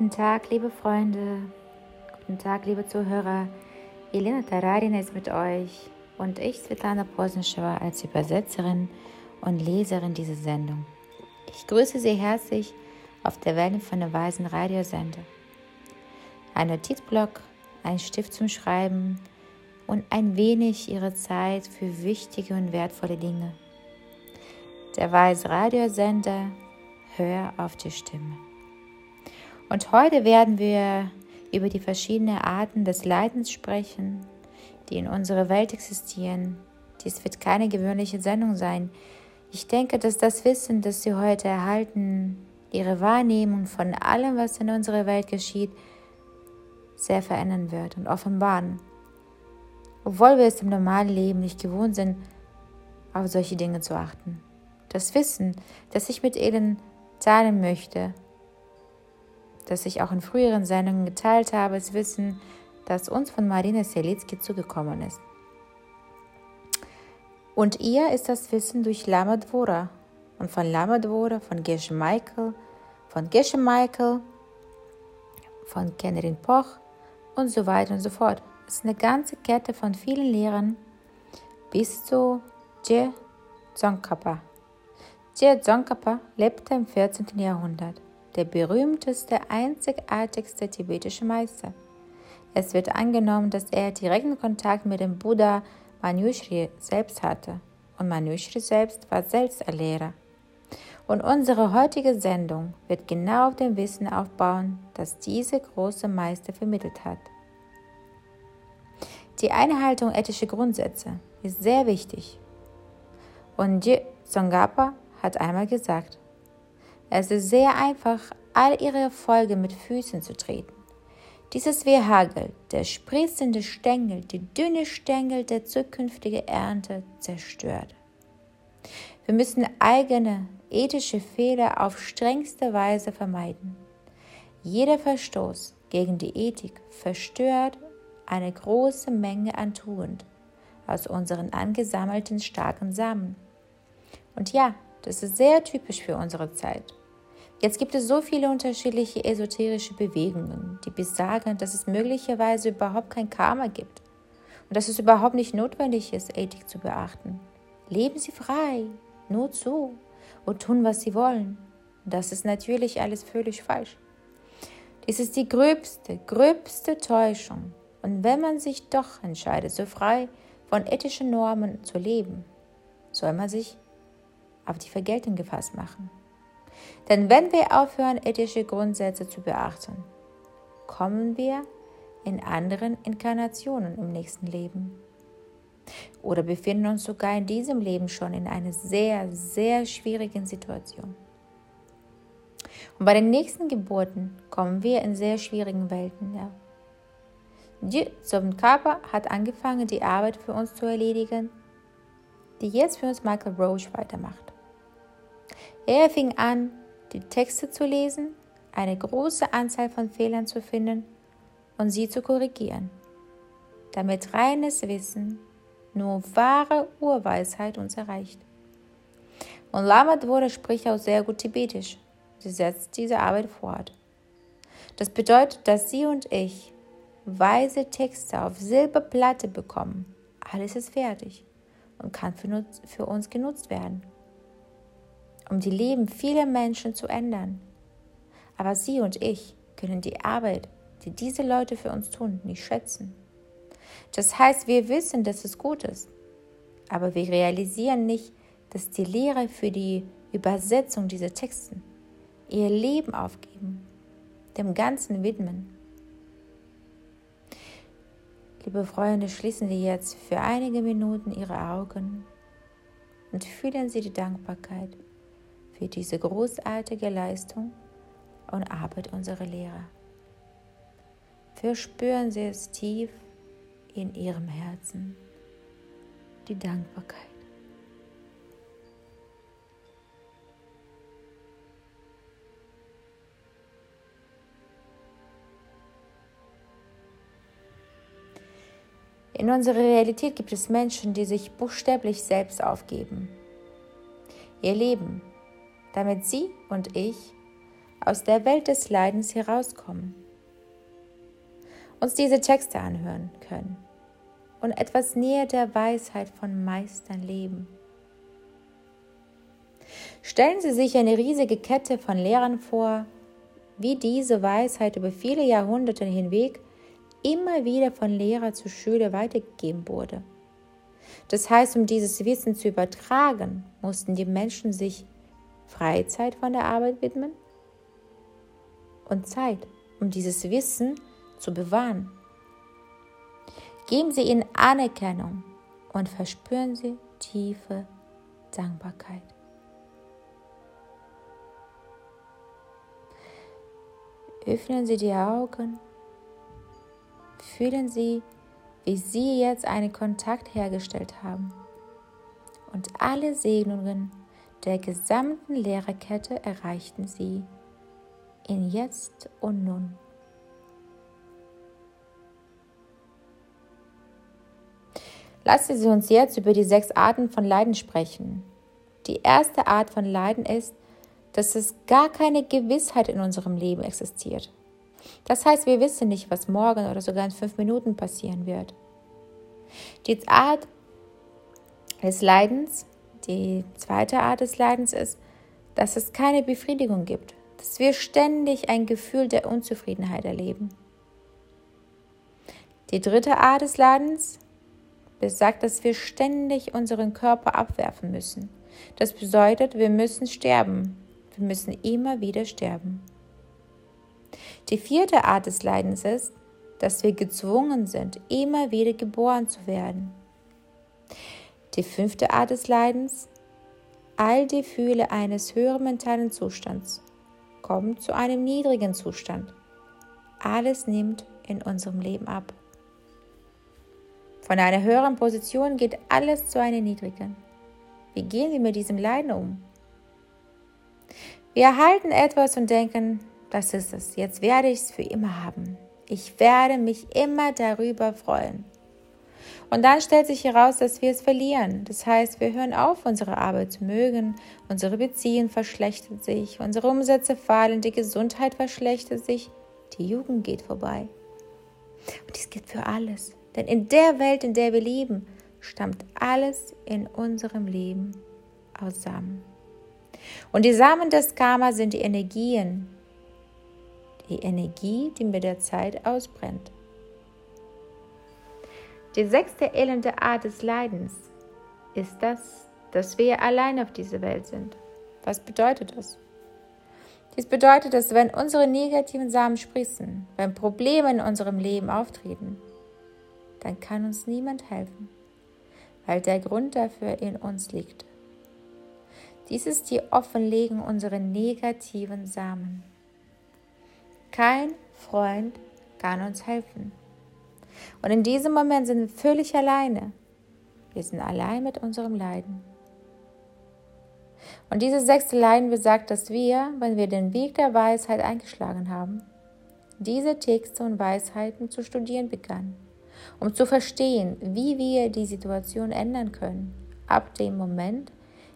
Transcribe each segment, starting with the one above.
Guten Tag, liebe Freunde. Guten Tag, liebe Zuhörer. Elena Tararin ist mit euch und ich, Svetlana Posnschewa, als Übersetzerin und Leserin dieser Sendung. Ich grüße Sie herzlich auf der Welle von der Weisen Radiosender. Ein Notizblock, ein Stift zum Schreiben und ein wenig Ihre Zeit für wichtige und wertvolle Dinge. Der Weise Radiosender, hör auf die Stimme. Und heute werden wir über die verschiedenen Arten des Leidens sprechen, die in unserer Welt existieren. Dies wird keine gewöhnliche Sendung sein. Ich denke, dass das Wissen, das Sie heute erhalten, Ihre Wahrnehmung von allem, was in unserer Welt geschieht, sehr verändern wird und offenbaren. Obwohl wir es im normalen Leben nicht gewohnt sind, auf solche Dinge zu achten. Das Wissen, das ich mit Ihnen teilen möchte, das ich auch in früheren Sendungen geteilt habe, ist Wissen, das uns von Marina Selitsky zugekommen ist. Und ihr ist das Wissen durch Lama Dvora und von Lama Dvora, von Geshe Michael, von Geshe Michael, von Kennerin Poch und so weiter und so fort. Es ist eine ganze Kette von vielen Lehrern bis zu Je Tsongkhapa. Je Tsongkhapa lebte im 14. Jahrhundert der berühmteste, einzigartigste tibetische Meister. Es wird angenommen, dass er direkten Kontakt mit dem Buddha Manjushri selbst hatte. Und Manjushri selbst war selbst ein Lehrer. Und unsere heutige Sendung wird genau auf dem Wissen aufbauen, das dieser große Meister vermittelt hat. Die Einhaltung ethischer Grundsätze ist sehr wichtig. Und Je Tsongkhapa hat einmal gesagt, es ist sehr einfach, all ihre Erfolge mit Füßen zu treten. Dieses wie Hagel, der spritzende Stängel, die dünne Stängel der zukünftigen Ernte zerstört. Wir müssen eigene ethische Fehler auf strengste Weise vermeiden. Jeder Verstoß gegen die Ethik verstört eine große Menge an Tugend aus unseren angesammelten starken Samen. Und ja, das ist sehr typisch für unsere Zeit. Jetzt gibt es so viele unterschiedliche esoterische Bewegungen, die besagen, dass es möglicherweise überhaupt kein Karma gibt und dass es überhaupt nicht notwendig ist, Ethik zu beachten. Leben Sie frei, nur zu und tun, was Sie wollen. Das ist natürlich alles völlig falsch. Dies ist die gröbste, gröbste Täuschung. Und wenn man sich doch entscheidet, so frei von ethischen Normen zu leben, soll man sich auf die Vergeltung gefasst machen. Denn wenn wir aufhören, ethische Grundsätze zu beachten, kommen wir in anderen Inkarnationen im nächsten Leben. Oder befinden uns sogar in diesem Leben schon in einer sehr, sehr schwierigen Situation. Und bei den nächsten Geburten kommen wir in sehr schwierigen Welten. Ja. Körper hat angefangen, die Arbeit für uns zu erledigen, die jetzt für uns Michael Roche weitermacht. Er fing an, die Texte zu lesen, eine große Anzahl von Fehlern zu finden und sie zu korrigieren, damit reines Wissen nur wahre Urweisheit uns erreicht. Und Lama Dvora spricht auch sehr gut Tibetisch. Sie setzt diese Arbeit fort. Das bedeutet, dass Sie und ich weise Texte auf Silberplatte bekommen. Alles ist fertig und kann für uns genutzt werden um die Leben vieler Menschen zu ändern. Aber Sie und ich können die Arbeit, die diese Leute für uns tun, nicht schätzen. Das heißt, wir wissen, dass es gut ist, aber wir realisieren nicht, dass die Lehrer für die Übersetzung dieser Texte ihr Leben aufgeben, dem Ganzen widmen. Liebe Freunde, schließen Sie jetzt für einige Minuten Ihre Augen und fühlen Sie die Dankbarkeit für diese großartige Leistung und Arbeit unserer Lehrer. Verspüren Sie es tief in Ihrem Herzen, die Dankbarkeit. In unserer Realität gibt es Menschen, die sich buchstäblich selbst aufgeben. Ihr Leben damit sie und ich aus der Welt des Leidens herauskommen, uns diese Texte anhören können und etwas näher der Weisheit von Meistern leben. Stellen Sie sich eine riesige Kette von Lehrern vor, wie diese Weisheit über viele Jahrhunderte hinweg immer wieder von Lehrer zu Schüler weitergegeben wurde. Das heißt, um dieses Wissen zu übertragen, mussten die Menschen sich Freizeit von der Arbeit widmen und Zeit, um dieses Wissen zu bewahren. Geben Sie ihnen Anerkennung und verspüren Sie tiefe Dankbarkeit. Öffnen Sie die Augen. Fühlen Sie, wie Sie jetzt einen Kontakt hergestellt haben. Und alle Segnungen der gesamten Lehrerkette erreichten Sie in Jetzt und Nun. Lassen Sie uns jetzt über die sechs Arten von Leiden sprechen. Die erste Art von Leiden ist dass es gar keine Gewissheit in unserem Leben existiert. Das heißt, wir wissen nicht, was morgen oder sogar in fünf Minuten passieren wird. Die Art des Leidens, die zweite Art des Leidens ist, dass es keine Befriedigung gibt, dass wir ständig ein Gefühl der Unzufriedenheit erleben. Die dritte Art des Leidens besagt, dass wir ständig unseren Körper abwerfen müssen. Das bedeutet, wir müssen sterben, wir müssen immer wieder sterben. Die vierte Art des Leidens ist, dass wir gezwungen sind, immer wieder geboren zu werden. Die fünfte Art des Leidens, all die Gefühle eines höheren mentalen Zustands, kommen zu einem niedrigen Zustand. Alles nimmt in unserem Leben ab. Von einer höheren Position geht alles zu einer niedrigen. Wie gehen wir mit diesem Leiden um? Wir erhalten etwas und denken, das ist es, jetzt werde ich es für immer haben. Ich werde mich immer darüber freuen. Und dann stellt sich heraus, dass wir es verlieren. Das heißt, wir hören auf, unsere Arbeit zu mögen, unsere Beziehung verschlechtert sich, unsere Umsätze fallen, die Gesundheit verschlechtert sich, die Jugend geht vorbei. Und dies gilt für alles. Denn in der Welt, in der wir leben, stammt alles in unserem Leben aus Samen. Und die Samen des Karma sind die Energien, die Energie, die mit der Zeit ausbrennt. Die sechste elende Art des Leidens ist das, dass wir allein auf dieser Welt sind. Was bedeutet das? Dies bedeutet, dass wenn unsere negativen Samen sprießen, wenn Probleme in unserem Leben auftreten, dann kann uns niemand helfen, weil der Grund dafür in uns liegt. Dies ist die Offenlegung unserer negativen Samen. Kein Freund kann uns helfen. Und in diesem Moment sind wir völlig alleine. Wir sind allein mit unserem Leiden. Und dieses sechste Leiden besagt, dass wir, wenn wir den Weg der Weisheit eingeschlagen haben, diese Texte und Weisheiten zu studieren begannen, um zu verstehen, wie wir die Situation ändern können, ab dem Moment,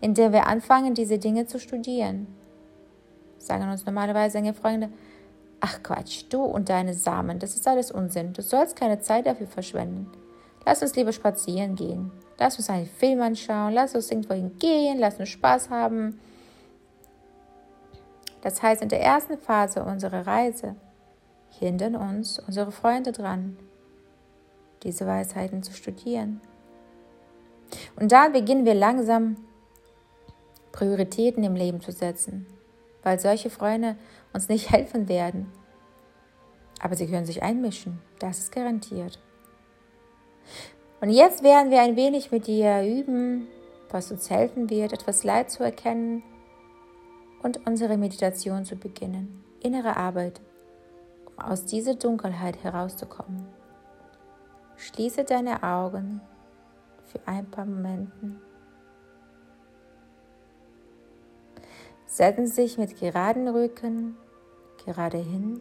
in der wir anfangen, diese Dinge zu studieren. Sagen uns normalerweise einige Freunde, ach Quatsch, du und deine Samen, das ist alles Unsinn. Du sollst keine Zeit dafür verschwenden. Lass uns lieber spazieren gehen. Lass uns einen Film anschauen. Lass uns irgendwo hingehen. Lass uns Spaß haben. Das heißt, in der ersten Phase unserer Reise hindern uns unsere Freunde dran, diese Weisheiten zu studieren. Und da beginnen wir langsam Prioritäten im Leben zu setzen, weil solche Freunde uns nicht helfen werden. Aber sie können sich einmischen, das ist garantiert. Und jetzt werden wir ein wenig mit dir üben, was uns helfen wird, etwas Leid zu erkennen und unsere Meditation zu beginnen, innere Arbeit, um aus dieser Dunkelheit herauszukommen. Schließe deine Augen für ein paar Momente. Setzen Sie sich mit geraden Rücken gerade hin.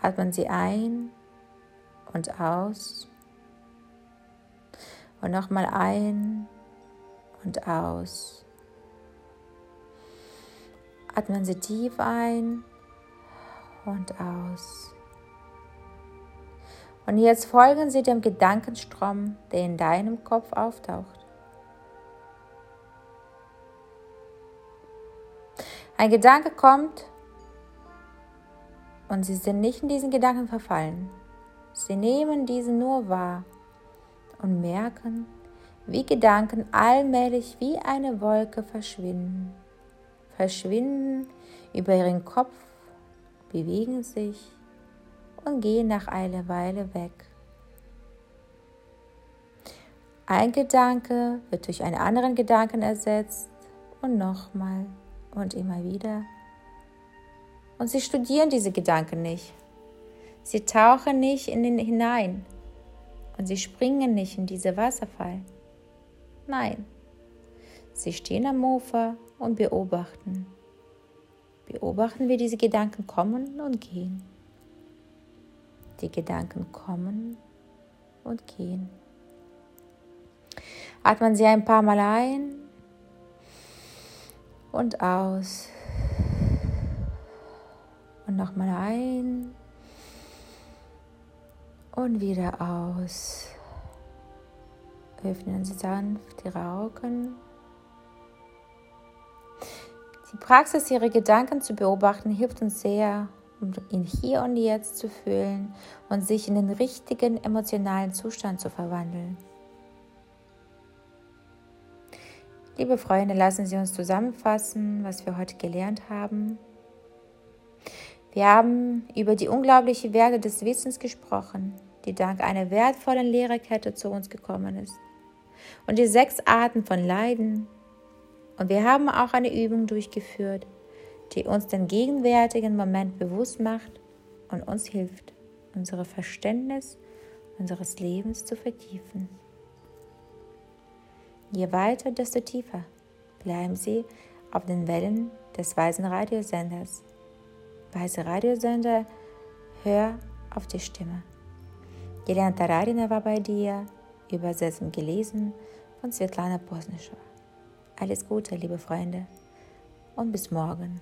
Atmen Sie ein und aus. Und nochmal ein und aus. Atmen Sie tief ein und aus. Und jetzt folgen Sie dem Gedankenstrom, der in deinem Kopf auftaucht. Ein Gedanke kommt und Sie sind nicht in diesen Gedanken verfallen. Sie nehmen diesen nur wahr und merken, wie Gedanken allmählich wie eine Wolke verschwinden. Verschwinden über ihren Kopf, bewegen sich und gehen nach einer Weile weg. Ein Gedanke wird durch einen anderen Gedanken ersetzt und nochmal und immer wieder. Und sie studieren diese Gedanken nicht. Sie tauchen nicht in den hinein und sie springen nicht in diese Wasserfall. Nein, sie stehen am Ufer und beobachten. Beobachten, wie diese Gedanken kommen und gehen. Die Gedanken kommen und gehen. Atmen Sie ein paar Mal ein und aus. Und nochmal ein und wieder aus. Öffnen Sie sanft Ihre Augen. Die Praxis, Ihre Gedanken zu beobachten, hilft uns sehr, um ihn hier und jetzt zu fühlen und sich in den richtigen emotionalen Zustand zu verwandeln. Liebe Freunde, lassen Sie uns zusammenfassen, was wir heute gelernt haben. Wir haben über die unglaubliche Werte des Wissens gesprochen, die dank einer wertvollen Lehrerkette zu uns gekommen ist. Und die sechs Arten von Leiden. Und wir haben auch eine Übung durchgeführt, die uns den gegenwärtigen Moment bewusst macht und uns hilft, unser Verständnis unseres Lebens zu vertiefen. Je weiter, desto tiefer bleiben Sie auf den Wellen des weisen Radiosenders. Weise Radiosender, hör auf die Stimme. Jelena Tararina war bei dir, übersetzt und gelesen von Svetlana Posnischowa. Alles Gute, liebe Freunde, und bis morgen.